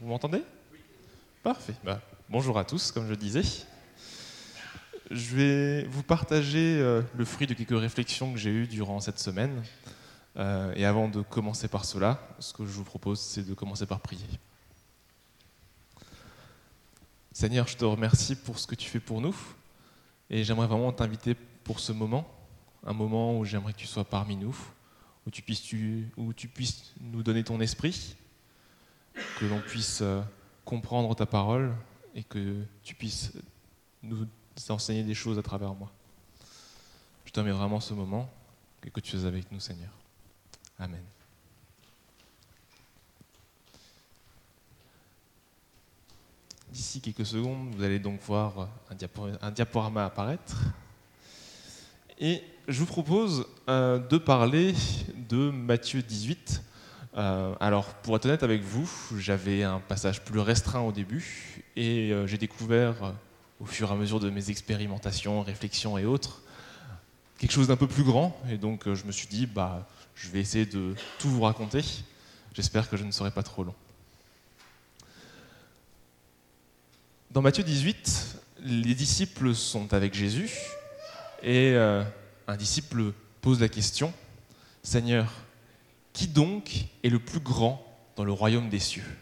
Vous m'entendez? Parfait. Bah, bonjour à tous, comme je disais. Je vais vous partager euh, le fruit de quelques réflexions que j'ai eues durant cette semaine. Euh, et avant de commencer par cela, ce que je vous propose, c'est de commencer par prier. Seigneur, je te remercie pour ce que tu fais pour nous. Et j'aimerais vraiment t'inviter pour ce moment, un moment où j'aimerais que tu sois parmi nous, où tu puisses, où tu puisses nous donner ton esprit, que l'on puisse euh, comprendre ta parole et que tu puisses nous enseigner des choses à travers moi. Je te vraiment ce moment et que tu es avec nous, Seigneur. Amen. D'ici quelques secondes, vous allez donc voir un, diaporama apparaître. Et je vous propose euh, de parler de Matthieu 18. Euh, alors, pour être honnête avec vous, j'avais un passage plus restreint au début et euh, j'ai découvert, au fur et à mesure de mes expérimentations, réflexions et autres, quelque chose d'un peu plus grand. Et donc, je me suis dit, bah, je vais essayer de tout vous raconter. J'espère que je ne serai pas trop long. Dans Matthieu 18, les disciples sont avec Jésus et euh, un disciple pose la question, Seigneur, qui donc est le plus grand dans le royaume des cieux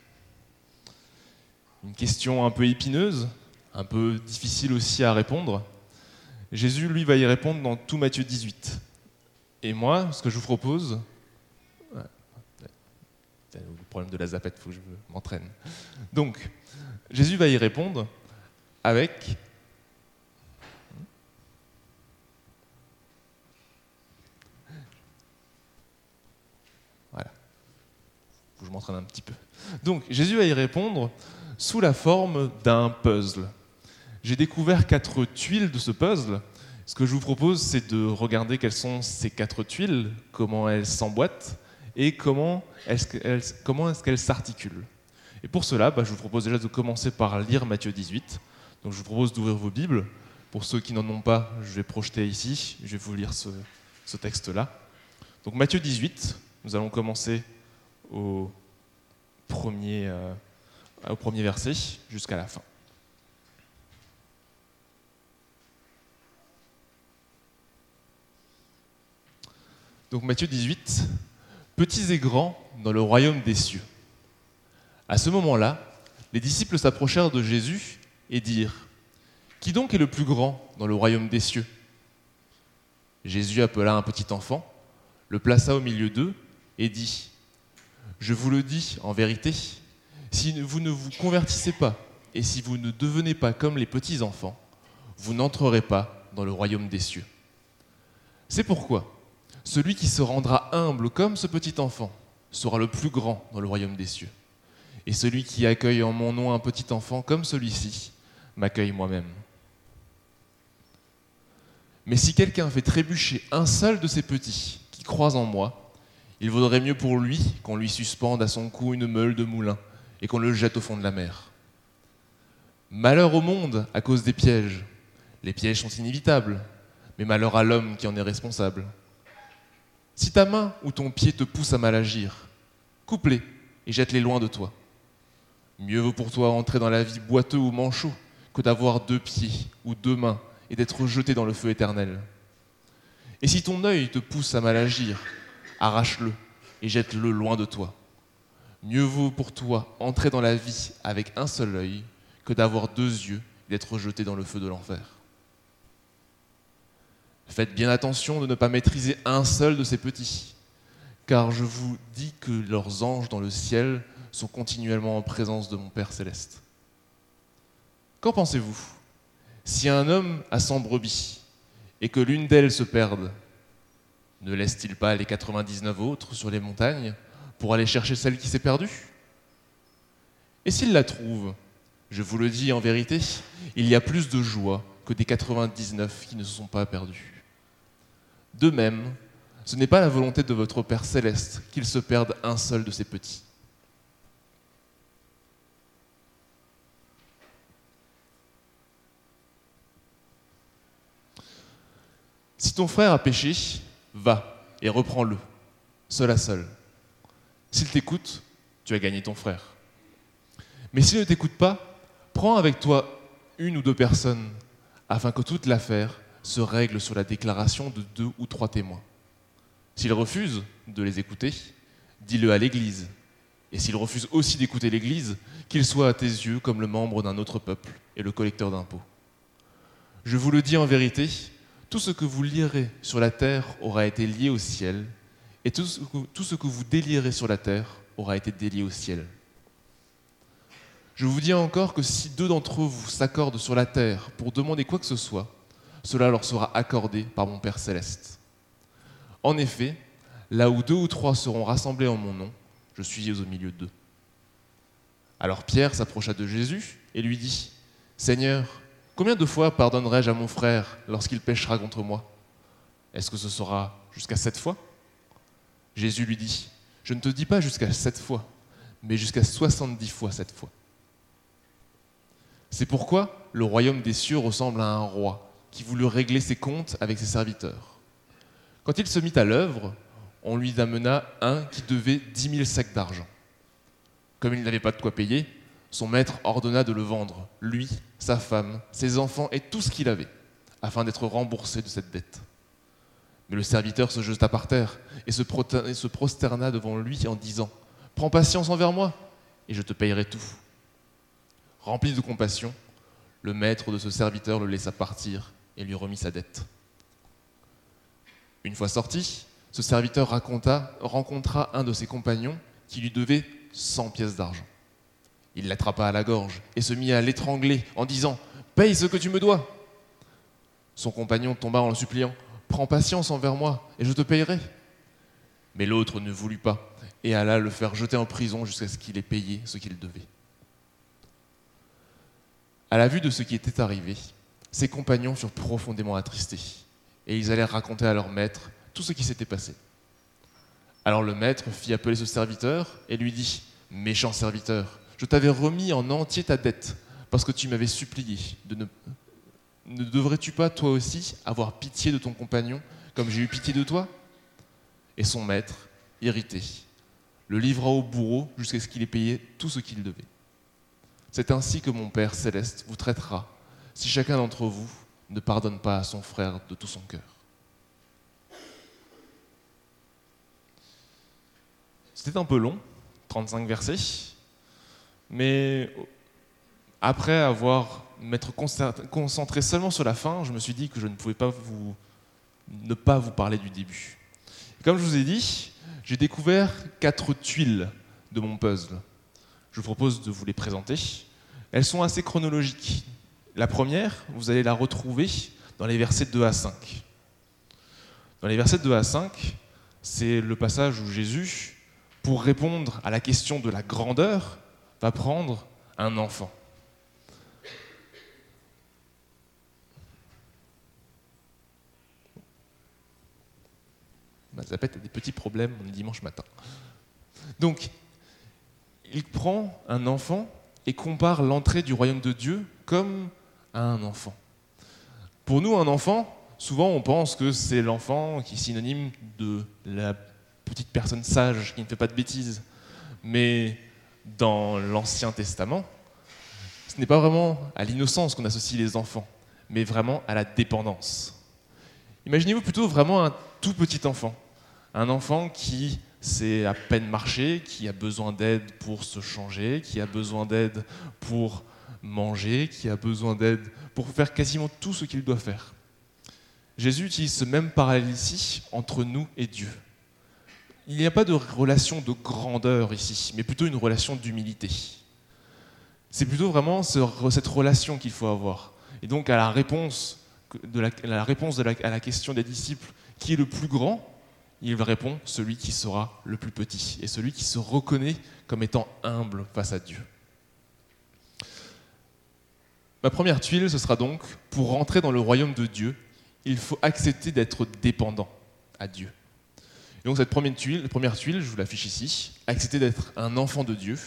Une question un peu épineuse, un peu difficile aussi à répondre. Jésus, lui, va y répondre dans tout Matthieu 18. Et moi, ce que je vous propose, le problème de la zapette, il faut que je m'entraîne. Donc, Jésus va y répondre avec Voilà. Faut que je petit peu. Donc, Jésus va y répondre sous la forme d'un puzzle. J'ai découvert quatre tuiles de ce puzzle. Ce que je vous propose, c'est de regarder quelles sont ces quatre tuiles, comment elles s'emboîtent et comment est-ce qu'elles s'articulent. Et pour cela, bah, je vous propose déjà de commencer par lire Matthieu 18. Donc je vous propose d'ouvrir vos Bibles. Pour ceux qui n'en ont pas, je vais projeter ici, je vais vous lire ce, texte-là. Donc Matthieu 18, nous allons commencer au euh, au premier verset jusqu'à la fin. Donc Matthieu 18, petits et grands dans le royaume des cieux. À ce moment-là, les disciples s'approchèrent de Jésus et dirent Qui donc est le plus grand dans le royaume des cieux? Jésus appela un petit enfant, le plaça au milieu d'eux et dit Je vous le dis en vérité, si vous ne vous convertissez pas et si vous ne devenez pas comme les petits enfants, vous n'entrerez pas dans le royaume des cieux. C'est pourquoi celui qui se rendra humble comme ce petit enfant sera le plus grand dans le royaume des cieux. Et celui qui accueille en mon nom un petit enfant comme celui-ci m'accueille moi-même. Mais si quelqu'un fait trébucher un seul de ces petits qui croient en moi, il vaudrait mieux pour lui qu'on lui suspende à son cou une meule de moulin et qu'on le jette au fond de la mer. Malheur au monde à cause des pièges. Les pièges sont inévitables, mais malheur à l'homme qui en est responsable. Si ta main ou ton pied te pousse à mal agir, coupe-les et jette-les loin de toi. Mieux vaut pour toi entrer dans la vie boiteux ou manchot que d'avoir deux pieds ou deux mains et d'être jeté dans le feu éternel. Et si ton œil te pousse à mal agir, arrache-le et jette-le loin de toi. Mieux vaut pour toi entrer dans la vie avec un seul œil que d'avoir deux yeux et d'être jeté dans le feu de l'enfer. Faites bien attention de ne pas maîtriser un seul de ces petits, car je vous dis que leurs anges dans le ciel sont continuellement en présence de mon Père céleste. Qu'en pensez-vous? Si un homme a cent brebis et que l'une d'elles se perde, ne laisse-t-il pas les 99 autres sur les montagnes pour aller chercher celle qui s'est perdue? Et s'il la trouve, je vous le dis en vérité, il y a plus de joie que des 99 qui ne se sont pas perdus. De même, ce n'est pas la volonté de votre Père céleste qu'il se perde un seul de ses petits. Si ton frère a péché, va et reprends-le, seul à seul. S'il t'écoute, tu as gagné ton frère. Mais s'il ne t'écoute pas, prends avec toi une ou deux personnes, afin que toute l'affaire se règle sur la déclaration de deux ou trois témoins. S'il refuse de les écouter, dis-le à l'Église. Et s'il refuse aussi d'écouter l'Église, qu'il soit à tes yeux comme le membre d'un autre peuple et le collecteur d'impôts. Je vous le dis en vérité, tout ce que vous lirez sur la terre aura été lié au ciel, et tout ce que, tout ce que vous délierez sur la terre aura été délié au ciel. Je vous dis encore que si deux d'entre vous s'accordent sur la terre pour demander quoi que ce soit, cela leur sera accordé par mon Père céleste. En effet, là où deux ou trois seront rassemblés en mon nom, je suis au milieu d'eux. Alors Pierre s'approcha de Jésus et lui dit, Seigneur, combien de fois pardonnerai-je à mon frère lorsqu'il péchera contre moi? Est-ce que ce sera jusqu'à sept fois? Jésus lui dit, Je ne te dis pas jusqu'à sept fois, mais jusqu'à soixante-dix fois sept fois. C'est pourquoi le royaume des cieux ressemble à un roi qui voulut régler ses comptes avec ses serviteurs. Quand il se mit à l'œuvre, on lui amena un qui devait dix mille sacs d'argent. Comme il n'avait pas de quoi payer, son maître ordonna de le vendre, lui, sa femme, ses enfants et tout ce qu'il avait, afin d'être remboursé de cette dette. Mais le serviteur se jeta par terre et se, prosterna devant lui en disant, Prends patience envers moi, et je te payerai tout. Rempli de compassion, le maître de ce serviteur le laissa partir et lui remit sa dette. Une fois sorti, ce serviteur rencontra un de ses compagnons qui lui devait 100 pièces d'argent. Il l'attrapa à la gorge et se mit à l'étrangler en disant Paye ce que tu me dois. Son compagnon tomba en le suppliant Prends patience envers moi et je te payerai. Mais l'autre ne voulut pas et alla le faire jeter en prison jusqu'à ce qu'il ait payé ce qu'il devait. À la vue de ce qui était arrivé, ses compagnons furent profondément attristés et ils allèrent raconter à leur maître tout ce qui s'était passé. Alors le maître fit appeler ce serviteur et lui dit, Méchant serviteur, je t'avais remis en entier ta dette parce que tu m'avais supplié de ne... Ne devrais-tu pas, toi aussi, avoir pitié de ton compagnon comme j'ai eu pitié de toi? Et son maître, irrité, le livra au bourreau jusqu'à ce qu'il ait payé tout ce qu'il devait. C'est ainsi que mon Père céleste vous traitera si chacun d'entre vous ne pardonne pas à son frère de tout son cœur. C'était un peu long, 35 versets, mais après avoir m'être concentré seulement sur la fin, je me suis dit que je ne pouvais pas vous, ne pas vous parler du début. comme je vous ai dit, j'ai découvert quatre tuiles de mon puzzle. Je vous propose de vous les présenter. Elles sont assez chronologiques. La première, vous allez la retrouver dans les versets 2 à 5. Dans les versets 2 à 5, c'est le passage où Jésus pour répondre à la question de la grandeur, va prendre un enfant. Mazapette a des petits problèmes, on est dimanche matin. Donc, il prend un enfant et compare l'entrée du royaume de Dieu comme à un enfant. Pour nous, un enfant, souvent on pense que c'est l'enfant qui est synonyme de la petite personne sage qui ne fait pas de bêtises. Mais dans l'Ancien Testament, ce n'est pas vraiment à l'innocence qu'on associe les enfants, mais vraiment à la dépendance. Imaginez-vous plutôt vraiment un tout petit enfant, un enfant qui sait à peine marcher, qui a besoin d'aide pour se changer, qui a besoin d'aide pour manger, qui a besoin d'aide pour faire quasiment tout ce qu'il doit faire. Jésus utilise ce même parallèle ici entre nous et Dieu il n'y a pas de relation de grandeur ici, mais plutôt une relation d'humilité. C'est plutôt vraiment cette relation qu'il faut avoir. Et donc à la réponse, à la question des disciples, qui est le plus grand Il répond celui qui sera le plus petit et celui qui se reconnaît comme étant humble face à Dieu. Ma première tuile, ce sera donc, pour rentrer dans le royaume de Dieu, il faut accepter d'être dépendant à Dieu donc cette première tuile, première tuile, je vous l'affiche ici, accepter d'être un enfant de Dieu.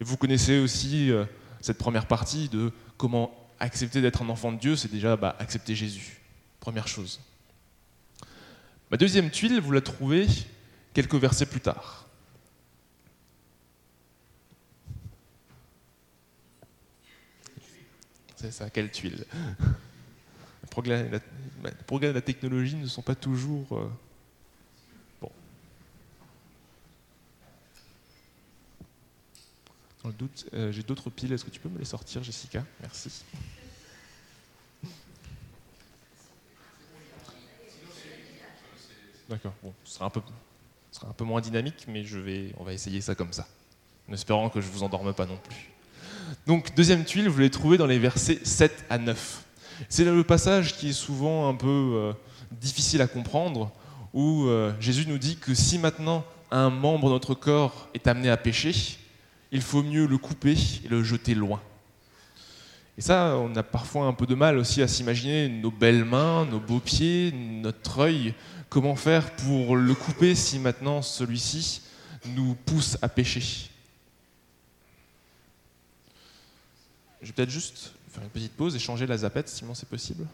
Et vous connaissez aussi euh, cette première partie de comment accepter d'être un enfant de Dieu, c'est déjà bah, accepter Jésus. Première chose. Ma deuxième tuile, vous la trouvez quelques versets plus tard. C'est ça, quelle tuile? Les progrès, la- les progrès de la technologie ne sont pas toujours. euh, Euh, j'ai d'autres piles. Est-ce que tu peux me les sortir, Jessica? Merci. D'accord. Bon, ce sera un peu, ce sera un peu moins dynamique, mais on va essayer ça comme ça, en espérant que je vous endorme pas non plus. Donc, deuxième tuile, vous l'avez trouvé dans les versets 7 à 9. C'est le passage qui est souvent un peu euh, difficile à comprendre, où euh, Jésus nous dit que si maintenant un membre de notre corps est amené à pécher, il faut mieux le couper et le jeter loin. Et ça, on a parfois un peu de mal aussi à s'imaginer nos belles mains, nos beaux pieds, notre œil. Comment faire pour le couper si maintenant celui-ci nous pousse à pécher? Je vais peut-être juste faire une petite pause et changer la zapette, Simon, c'est possible?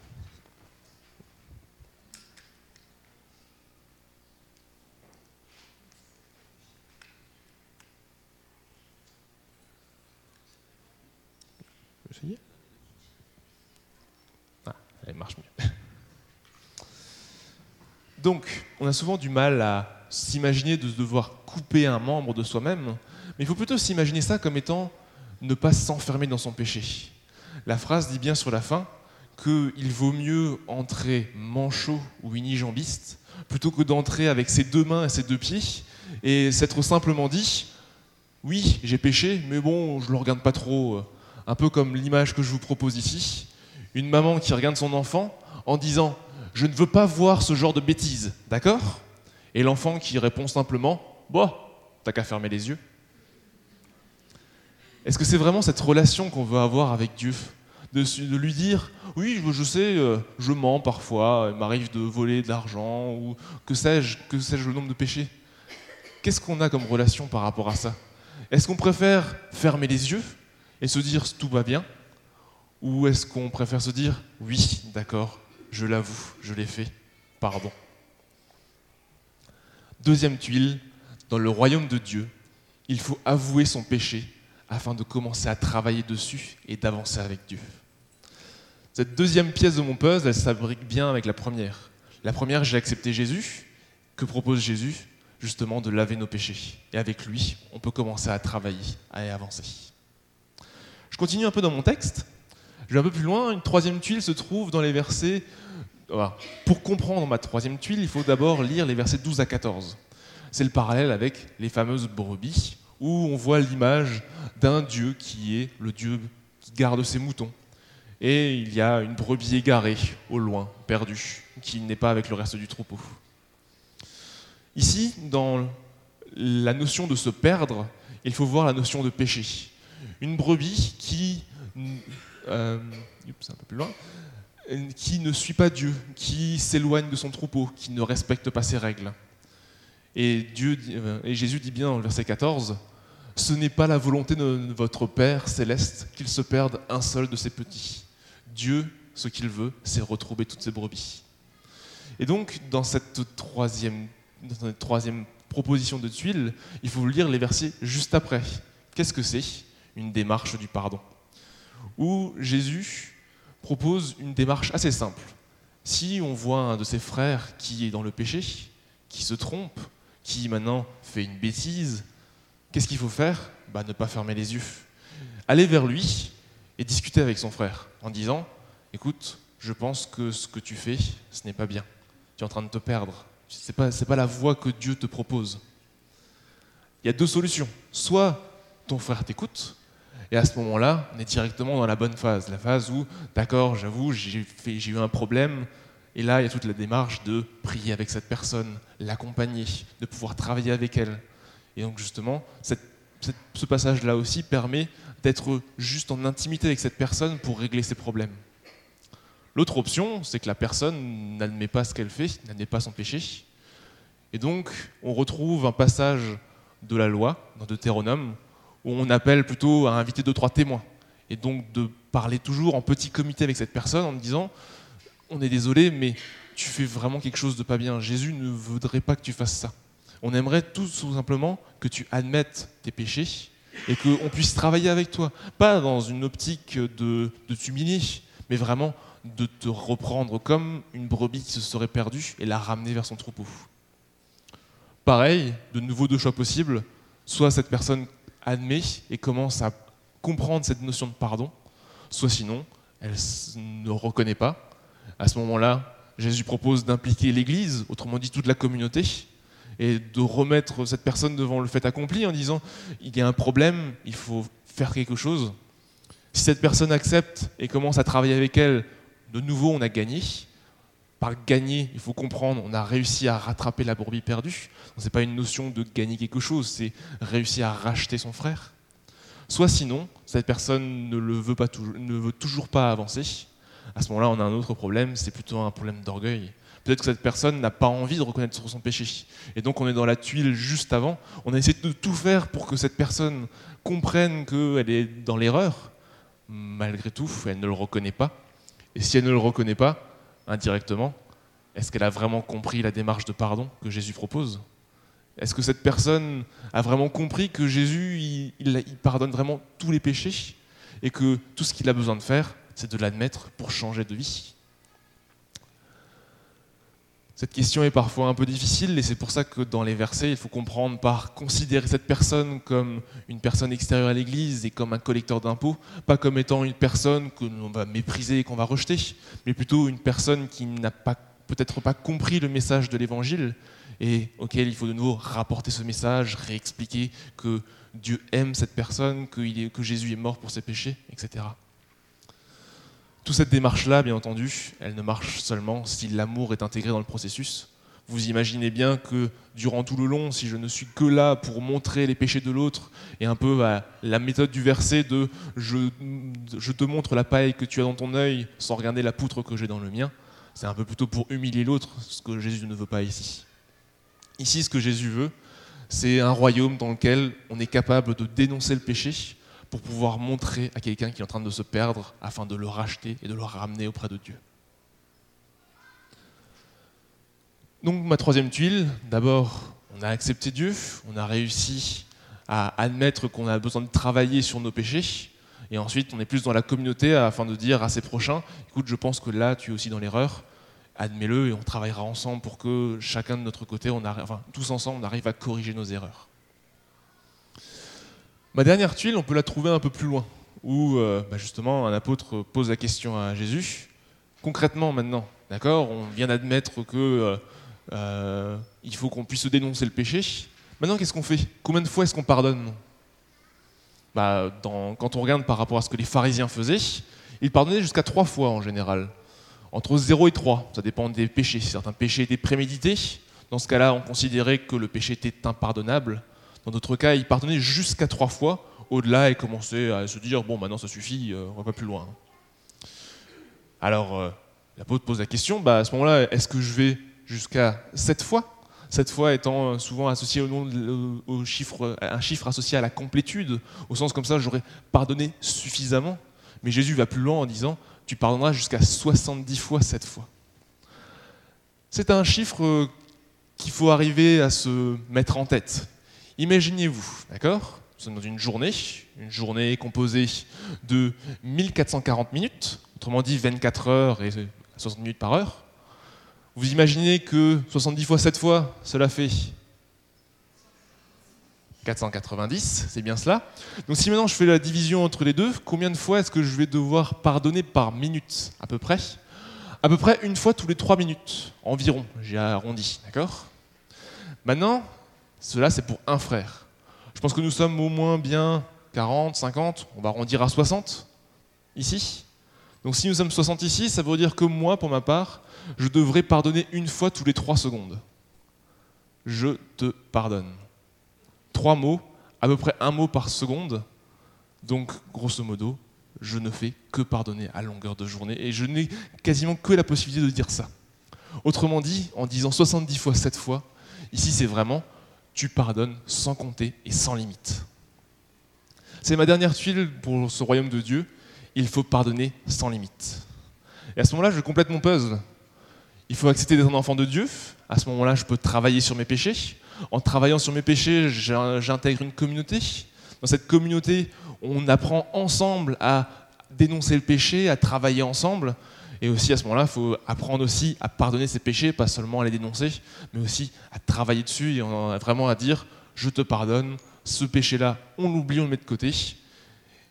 Ah. Donc, on a souvent du mal à s'imaginer de devoir couper un membre de soi-même, mais il faut plutôt s'imaginer ça comme étant ne pas s'enfermer dans son péché. La phrase dit bien sur la fin qu'il vaut mieux entrer manchot ou unijambiste plutôt que d'entrer avec ses deux mains et ses deux pieds et s'être simplement dit oui, j'ai péché, mais bon, je le regarde pas trop. Un peu comme l'image que je vous propose ici. Une maman qui regarde son enfant en disant Je ne veux pas voir ce genre de bêtises, d'accord? Et l'enfant qui répond simplement Bon, t'as qu'à fermer les yeux. Est-ce que c'est vraiment cette relation qu'on veut avoir avec Dieu? De, lui dire Oui, je, je sais, euh, je mens parfois, il m'arrive de voler de l'argent, ou que sais-je, que sais-je le nombre de péchés Qu'est-ce qu'on a comme relation par rapport à ça? Est-ce qu'on préfère fermer les yeux et se dire tout va bien Ou est-ce qu'on préfère se dire oui, d'accord, je l'avoue, je l'ai fait, pardon Deuxième tuile, dans le royaume de Dieu, il faut avouer son péché afin de commencer à travailler dessus et d'avancer avec Dieu. Cette deuxième pièce de mon puzzle, elle s'abrique bien avec la première. La première, j'ai accepté Jésus. Que propose Jésus? Justement de laver nos péchés. Et avec lui, on peut commencer à travailler, à avancer. Je continue un peu dans mon texte. Je vais un peu plus loin. Une troisième tuile se trouve dans les versets. Pour comprendre ma troisième tuile, il faut d'abord lire les versets 12 à 14. C'est le parallèle avec les fameuses brebis, où on voit l'image d'un Dieu qui est le Dieu qui garde ses moutons. Et il y a une brebis égarée au loin, perdue, qui n'est pas avec le reste du troupeau. Ici, dans la notion de se perdre, il faut voir la notion de péché. Une brebis qui, euh, un peu plus loin, qui ne suit pas Dieu, qui s'éloigne de son troupeau, qui ne respecte pas ses règles. Et, Dieu, euh, et Jésus dit bien dans le verset 14, ce n'est pas la volonté de votre Père céleste qu'il se perde un seul de ses petits. Dieu, ce qu'il veut, c'est retrouver toutes ses brebis. Et donc, dans cette troisième, dans cette troisième proposition de tuile, il faut lire les versets juste après. Qu'est-ce que c'est? Une démarche du pardon. Où Jésus propose une démarche assez simple. Si on voit un de ses frères qui est dans le péché, qui se trompe, qui maintenant fait une bêtise, qu'est-ce qu'il faut faire? Bah, Ne pas fermer les yeux. Aller vers lui et discuter avec son frère en disant Écoute, je pense que ce que tu fais, ce n'est pas bien. Tu es en train de te perdre. Ce n'est pas, la voie que Dieu te propose. Il y a deux solutions. Soit ton frère t'écoute, et à ce moment-là, on est directement dans la bonne phase. La phase où, d'accord, j'avoue, j'ai, eu un problème, et là, il y a toute la démarche de prier avec cette personne, l'accompagner, de pouvoir travailler avec elle. Et donc, justement, ce passage-là aussi permet d'être juste en intimité avec cette personne pour régler ses problèmes. L'autre option, c'est que la personne n'admet pas ce qu'elle fait, n'admet pas son péché. Et donc, on retrouve un passage de la loi, dans Deutéronome, où on appelle plutôt à inviter deux, trois témoins. Et donc, de parler toujours en petit comité avec cette personne en disant On est désolé, mais tu fais vraiment quelque chose de pas bien. Jésus ne voudrait pas que tu fasses ça. On aimerait tout simplement que tu admettes tes péchés et qu'on puisse travailler avec toi. Pas dans une optique de, de t'humilier, mais vraiment de te reprendre comme une brebis qui se serait perdue et la ramener vers son troupeau. Pareil, de nouveau deux choix possibles. Soit cette personne admet et commence à comprendre cette notion de pardon, soit sinon, elle ne reconnaît pas. À ce moment-là, Jésus propose d'impliquer l'Église, autrement dit toute la communauté, et de remettre cette personne devant le fait accompli en disant il y a un problème, il faut faire quelque chose. Si cette personne accepte et commence à travailler avec elle, de nouveau on a gagné. Par gagner, il faut comprendre, on a réussi à rattraper la brebis perdue. Ce n'est pas une notion de gagner quelque chose, c'est réussir à racheter son frère. Soit sinon, cette personne ne, veut, ne veut toujours pas avancer. À ce moment-là, on a un autre problème, c'est plutôt un problème d'orgueil. Peut-être que cette personne n'a pas envie de reconnaître son péché. Et donc on est dans la tuile juste avant. On a essayé de tout faire pour que cette personne comprenne qu'elle est dans l'erreur. Malgré tout, elle ne le reconnaît pas. Et si elle ne le reconnaît pas, indirectement, est-ce qu'elle a vraiment compris la démarche de pardon que Jésus propose? Est-ce que cette personne a vraiment compris que Jésus, il, pardonne vraiment tous les péchés et que tout ce qu'il a besoin de faire, c'est de l'admettre pour changer de vie? Cette question est parfois un peu difficile et c'est pour ça que dans les versets, il faut comprendre par considérer cette personne comme une personne extérieure à l'Église et comme un collecteur d'impôts, pas comme étant une personne que l'on va mépriser et qu'on va rejeter, mais plutôt une personne qui n'a peut-être pas compris le message de l'Évangile et auquel il faut de nouveau rapporter ce message, réexpliquer que Dieu aime cette personne, que Jésus est mort pour ses péchés, etc. Toute cette démarche-là, bien entendu, elle ne marche seulement si l'amour est intégré dans le processus. Vous imaginez bien que durant tout le long, si je ne suis que là pour montrer les péchés de l'autre, et un peu la méthode du verset de je, je, te montre la paille que tu as dans ton œil sans regarder la poutre que j'ai dans le mien, c'est un peu plutôt pour humilier l'autre, ce que Jésus ne veut pas ici. Ici, ce que Jésus veut, c'est un royaume dans lequel on est capable de dénoncer le péché, pour pouvoir montrer à quelqu'un qui est en train de se perdre afin de le racheter et de le ramener auprès de Dieu. Donc ma troisième tuile, d'abord, on a accepté Dieu, on a réussi à admettre qu'on a besoin de travailler sur nos péchés, et ensuite on est plus dans la communauté afin de dire à ses prochains, écoute, je pense que là tu es aussi dans l'erreur, admets-le et on travaillera ensemble pour que chacun de notre côté, enfin tous ensemble, on arrive à corriger nos erreurs. Ma dernière tuile, on peut la trouver un peu plus loin, où euh, bah, justement un apôtre pose la question à Jésus. Concrètement maintenant, d'accord? On vient d'admettre que euh, euh, faut qu'on puisse dénoncer le péché. Maintenant, qu'est-ce qu'on fait? Combien de fois est-ce qu'on pardonne bah, Quand on regarde par rapport à ce que les pharisiens faisaient, ils pardonnaient jusqu'à trois fois en général. Entre 0 et 3, ça dépend des péchés. Certains péchés étaient prémédités, dans ce cas-là, on considérait que le péché était impardonnable. Dans d'autres cas, il pardonnait jusqu'à trois fois. Au-delà, il commençait à se dire bon, maintenant ça suffit, euh, on va pas plus loin. Alors, euh, l'apôtre pose la question bah, à ce moment-là, est-ce que je vais jusqu'à sept fois? Sept fois étant souvent associé au nom au chiffre, un chiffre associé à la complétude, au sens comme ça, j'aurais pardonné suffisamment. Mais Jésus va plus loin en disant tu pardonneras jusqu'à 70 fois sept fois. C'est un chiffre euh, qu'il faut arriver à se mettre en tête. Imaginez-vous, d'accord? Nous sommes dans une journée, une journée composée de 1440 minutes, autrement dit 24 heures et 60 minutes par heure. Vous imaginez que 70 fois 7 fois, cela fait 490, c'est bien cela. Donc si maintenant je fais la division entre les deux, combien de fois est-ce que je vais devoir pardonner par minute à peu près? À peu près une fois tous les 3 minutes, environ, j'ai arrondi, d'accord? Maintenant, cela, c'est pour un frère. Je pense que nous sommes au moins bien 40, 50, on va arrondir à 60 ici. Donc si nous sommes 60 ici, ça veut dire que moi, pour ma part, je devrais pardonner une fois tous les 3 secondes. Je te pardonne. Trois mots, à peu près un mot par seconde. Donc, grosso modo, je ne fais que pardonner à longueur de journée et je n'ai quasiment que la possibilité de dire ça. Autrement dit, en disant 70 fois 7 fois, ici c'est vraiment tu pardonnes sans compter et sans limite. C'est ma dernière tuile pour ce royaume de Dieu. Il faut pardonner sans limite. Et à ce moment-là, je complète mon puzzle. Il faut accepter d'être un enfant de Dieu. À ce moment-là, je peux travailler sur mes péchés. En travaillant sur mes péchés, j'intègre une communauté. Dans cette communauté, on apprend ensemble à dénoncer le péché, à travailler ensemble. Et aussi à ce moment-là, il faut apprendre aussi à pardonner ses péchés, pas seulement à les dénoncer, mais aussi à travailler dessus et vraiment à dire je te pardonne, ce péché-là, on l'oublie, on le met de côté.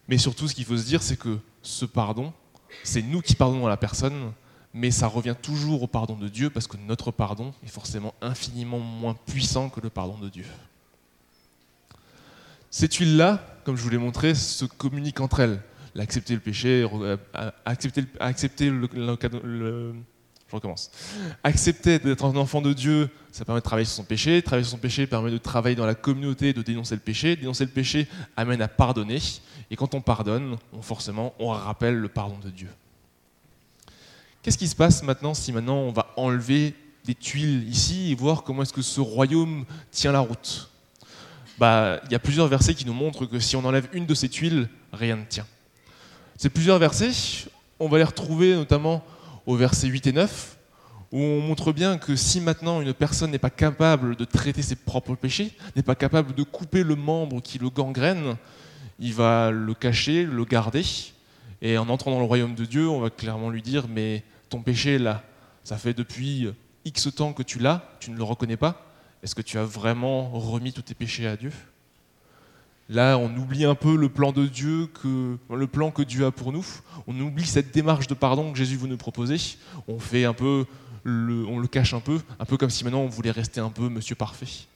Mais surtout, ce qu'il faut se dire, c'est que ce pardon, c'est nous qui pardonnons à la personne, mais ça revient toujours au pardon de Dieu parce que notre pardon est forcément infiniment moins puissant que le pardon de Dieu. Ces tuiles-là, comme je vous l'ai montré, se communiquent entre elles. L'accepter le péché, euh, accepter, accepter le, je recommence. Accepter d'être un enfant de Dieu, ça permet de travailler sur son péché. Travailler sur son péché permet de travailler dans la communauté, de dénoncer le péché. Dénoncer le péché amène à pardonner. Et quand on pardonne, on, forcément, on rappelle le pardon de Dieu. Qu'est-ce qui se passe maintenant si maintenant on va enlever des tuiles ici et voir comment est-ce que ce royaume tient la route? Bah, Il y a plusieurs versets qui nous montrent que si on enlève une de ces tuiles, rien ne tient. Ces plusieurs versets, on va les retrouver notamment au verset 8 et 9, où on montre bien que si maintenant une personne n'est pas capable de traiter ses propres péchés, n'est pas capable de couper le membre qui le gangrène, il va le cacher, le garder, et en entrant dans le royaume de Dieu, on va clairement lui dire, mais ton péché là, ça fait depuis X temps que tu l'as, tu ne le reconnais pas, est-ce que tu as vraiment remis tous tes péchés à Dieu? Là, on oublie un peu le plan de Dieu, que, le plan que Dieu a pour nous. On oublie cette démarche de pardon que Jésus veut nous proposer. On fait un peu, on le cache un peu, un peu comme si maintenant on voulait rester un peu Monsieur parfait.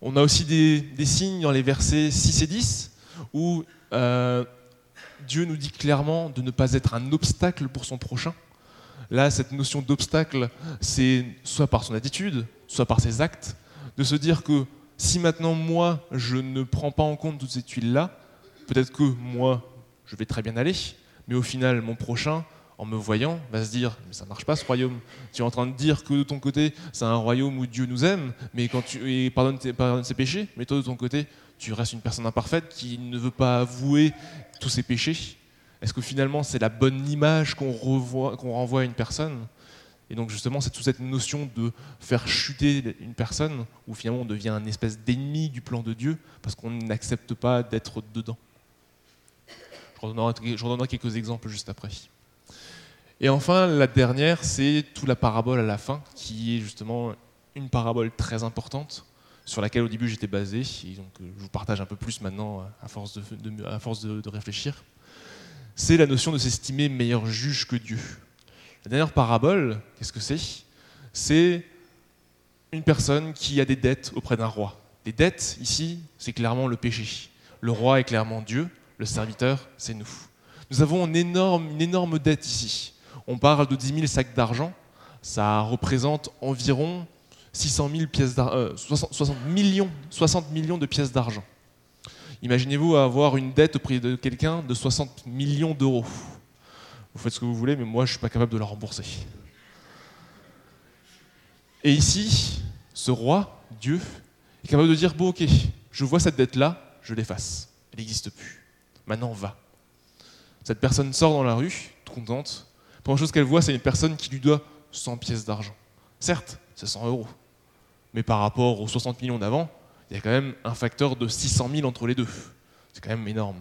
On a aussi des, signes dans les versets 6 et 10 où euh, Dieu nous dit clairement de ne pas être un obstacle pour son prochain. Là, cette notion d'obstacle, c'est soit par son attitude, soit par ses actes, de se dire que si maintenant moi, je ne prends pas en compte toutes ces tuiles-là, peut-être que moi, je vais très bien aller, mais au final, mon prochain, en me voyant, va se dire Mais ça marche pas ce royaume. Tu es en train de dire que de ton côté, c'est un royaume où Dieu nous aime, mais quand tu pardonne, pardonne ses péchés, mais toi de ton côté, tu restes une personne imparfaite qui ne veut pas avouer tous ses péchés Est-ce que finalement c'est la bonne image qu'on renvoie à une personne Et donc justement, c'est toute cette notion de faire chuter une personne, où finalement on devient un espèce d'ennemi du plan de Dieu, parce qu'on n'accepte pas d'être dedans. Je redonnerai quelques exemples juste après. Et enfin, la dernière, c'est toute la parabole à la fin, qui est justement une parabole très importante, sur laquelle au début j'étais basé, et donc je vous partage un peu plus maintenant à force de, réfléchir. C'est la notion de s'estimer meilleur juge que Dieu. La dernière parabole, qu'est-ce que c'est? C'est une personne qui a des dettes auprès d'un roi. Les dettes, ici, c'est clairement le péché. Le roi est clairement Dieu, le serviteur, c'est nous. Nous avons une énorme, dette ici. On parle de 10 000 sacs d'argent. Ça représente environ 600 000 pièces 60, euh, millions, 60 millions de pièces d'argent. Imaginez-vous avoir une dette auprès de quelqu'un de 60 millions d'euros. Vous faites ce que vous voulez, mais moi, je ne suis pas capable de la rembourser. Et ici, ce roi, Dieu, est capable de dire, bon ok, je vois cette dette-là, je l'efface. Elle n'existe plus. Maintenant, va. Cette personne sort dans la rue, contente, première chose qu'elle voit, c'est une personne qui lui doit 100 pièces d'argent. Certes, c'est 100 euros. Mais par rapport aux 60 millions d'avant, il y a quand même un facteur de 600 000 entre les deux. C'est quand même énorme.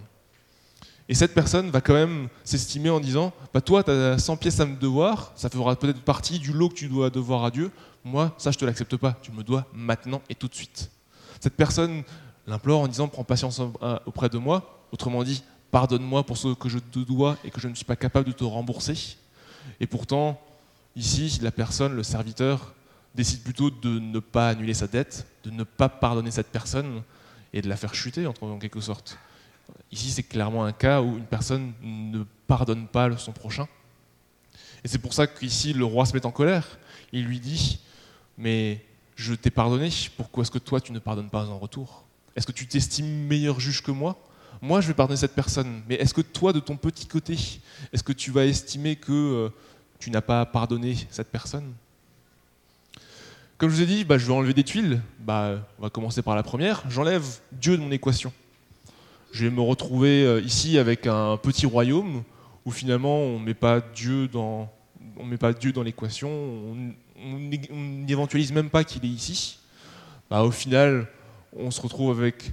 Et cette personne va quand même s'estimer en disant bah Toi, tu as 100 pièces à me devoir, ça fera peut-être partie du lot que tu dois devoir à Dieu. Moi, ça, je te l'accepte pas. Tu me dois maintenant et tout de suite. Cette personne l'implore en disant Prends patience auprès de moi. Autrement dit, pardonne-moi pour ce que je te dois et que je ne suis pas capable de te rembourser. Et pourtant, ici, la personne, le serviteur, décide plutôt de ne pas annuler sa dette, de ne pas pardonner cette personne et de la faire chuter, en quelque sorte. Ici, c'est clairement un cas où une personne ne pardonne pas son prochain. Et c'est pour ça qu'ici, le roi se met en colère. Il lui dit, mais je t'ai pardonné, pourquoi est-ce que toi, tu ne pardonnes pas en retour? Est-ce que tu t'estimes meilleur juge que moi? Moi, je vais pardonner cette personne, mais est-ce que toi, de ton petit côté, est-ce que tu vas estimer que euh, tu n'as pas pardonné cette personne? Comme je vous ai dit, bah, je vais enlever des tuiles. Bah, on va commencer par la première. J'enlève Dieu de mon équation. Je vais me retrouver euh, ici avec un petit royaume où finalement on ne met pas Dieu dans, on met pas Dieu dans l'équation, on n'éventualise même pas qu'il est ici. Bah, au final, on se retrouve avec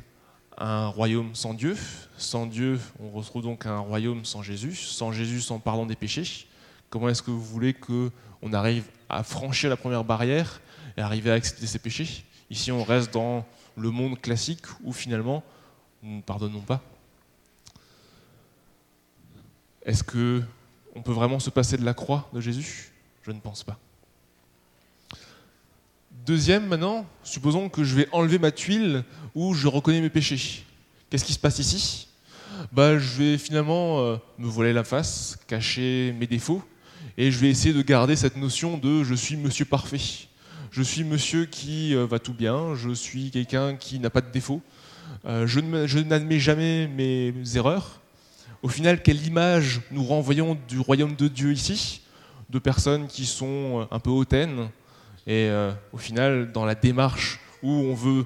un royaume sans Dieu. Sans Dieu, on retrouve donc un royaume sans Jésus. Sans Jésus, sans pardon des péchés. Comment est-ce que vous voulez qu'on arrive à franchir la première barrière et arriver à accepter ses péchés? Ici, on reste dans le monde classique où finalement, nous ne pardonnons pas. Est-ce que on peut vraiment se passer de la croix de Jésus? Je ne pense pas. Deuxième, maintenant, supposons que je vais enlever ma tuile où je reconnais mes péchés. Qu'est-ce qui se passe ici? Bah, Je vais finalement euh, me voiler la face, cacher mes défauts, et je vais essayer de garder cette notion de je suis monsieur parfait. Je suis monsieur qui euh, va tout bien, je suis quelqu'un qui n'a pas de défauts, euh, je n'admets jamais mes erreurs. Au final, quelle image nous renvoyons du royaume de Dieu ici De personnes qui sont un peu hautaines, et euh, au final, dans la démarche où on veut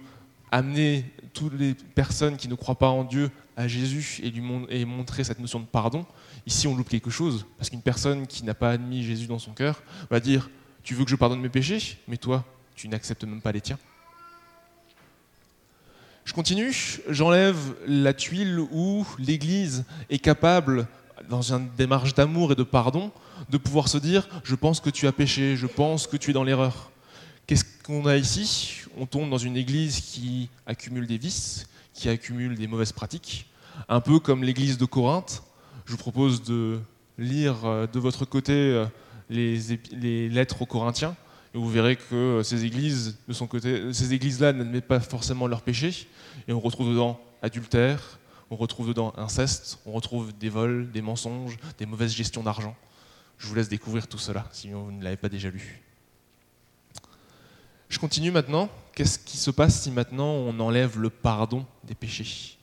amener toutes les personnes qui ne croient pas en Dieu à Jésus et, lui et montrer cette notion de pardon, ici on loupe quelque chose. Parce qu'une personne qui n'a pas admis Jésus dans son cœur va dire Tu veux que je pardonne mes péchés? Mais toi, tu n'acceptes même pas les tiens. Je continue, j'enlève la tuile où l'Église est capable, dans une démarche d'amour et de pardon, de pouvoir se dire Je pense que tu as péché, je pense que tu es dans l'erreur. Qu'est-ce qu'on a ici? On tombe dans une église qui accumule des vices, qui accumule des mauvaises pratiques, un peu comme l'église de Corinthe. Je vous propose de lire euh, de votre côté euh, les, lettres aux Corinthiens, et vous verrez que euh, ces églises, de son côté, ces églises-là n'admettent pas forcément leurs péchés, et on retrouve dedans adultère, on retrouve dedans inceste, on retrouve des vols, des mensonges, des mauvaises gestions d'argent. Je vous laisse découvrir tout cela si vous ne l'avez pas déjà lu. Je continue maintenant. Qu'est-ce qui se passe si maintenant on enlève le pardon des péchés?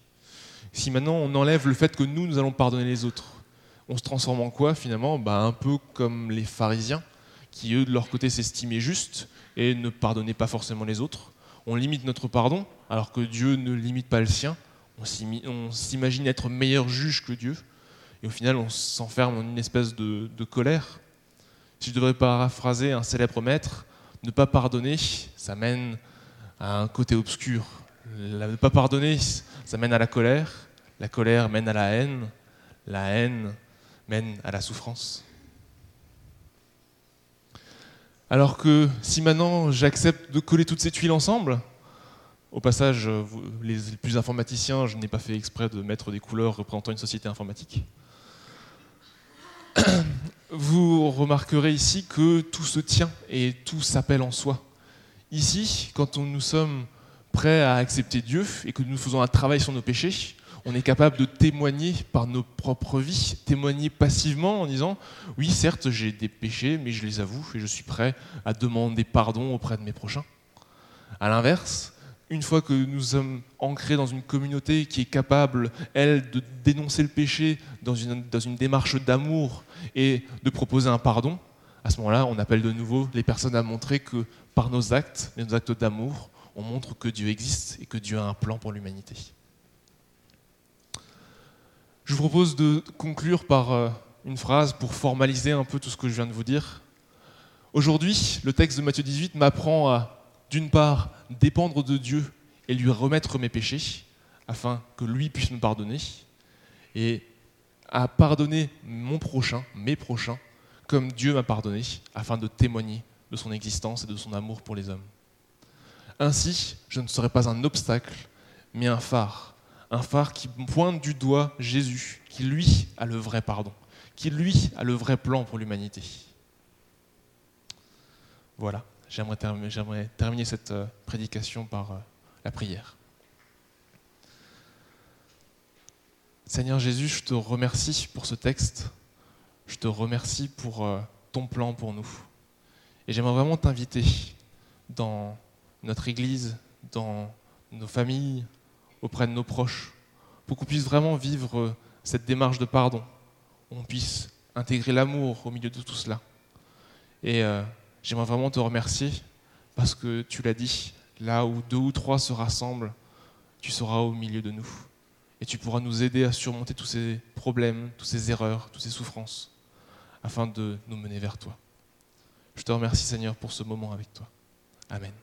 Si maintenant on enlève le fait que nous, nous allons pardonner les autres, on se transforme en quoi finalement? Bah, Un peu comme les pharisiens, qui eux de leur côté s'estimaient justes et ne pardonnaient pas forcément les autres. On limite notre pardon alors que Dieu ne limite pas le sien. On s'imagine être meilleur juge que Dieu. Et au final, on s'enferme dans une espèce de, de colère. Si je devrais paraphraser un célèbre maître, ne pas pardonner, ça mène à un côté obscur. Ne pas pardonner, ça mène à la colère. La colère mène à la haine. La haine mène à la souffrance. Alors que si maintenant j'accepte de coller toutes ces tuiles ensemble, au passage, les plus informaticiens, je n'ai pas fait exprès de mettre des couleurs représentant une société informatique vous remarquerez ici que tout se tient et tout s'appelle en soi. Ici, quand nous sommes prêts à accepter Dieu et que nous faisons un travail sur nos péchés, on est capable de témoigner par nos propres vies, témoigner passivement en disant Oui, certes, j'ai des péchés, mais je les avoue et je suis prêt à demander pardon auprès de mes prochains. À l'inverse, une fois que nous sommes ancrés dans une communauté qui est capable, elle, de dénoncer le péché dans une, dans une démarche d'amour et de proposer un pardon, à ce moment-là, on appelle de nouveau les personnes à montrer que par nos actes, nos actes d'amour, on montre que Dieu existe et que Dieu a un plan pour l'humanité. Je vous propose de conclure par euh, une phrase pour formaliser un peu tout ce que je viens de vous dire. Aujourd'hui, le texte de Matthieu 18 m'apprend à d'une part, dépendre de Dieu et lui remettre mes péchés, afin que lui puisse me pardonner, et à pardonner mon prochain, mes prochains, comme Dieu m'a pardonné, afin de témoigner de son existence et de son amour pour les hommes. Ainsi, je ne serai pas un obstacle, mais un phare, un phare qui pointe du doigt Jésus, qui lui a le vrai pardon, qui lui a le vrai plan pour l'humanité. Voilà j'aimerais terminer, cette euh, prédication par euh, la prière. Seigneur Jésus, je te remercie pour ce texte. Je te remercie pour euh, ton plan pour nous. Et j'aimerais vraiment t'inviter dans notre Église, dans nos familles, auprès de nos proches, pour qu'on puisse vraiment vivre cette démarche de pardon, on puisse intégrer l'amour au milieu de tout cela. Et J'aimerais vraiment te remercier parce que tu l'as dit, là où deux ou trois se rassemblent, tu seras au milieu de nous. Et tu pourras nous aider à surmonter tous ces problèmes, toutes ces erreurs, toutes ces souffrances, afin de nous mener vers toi. Je te remercie Seigneur pour ce moment avec toi. Amen.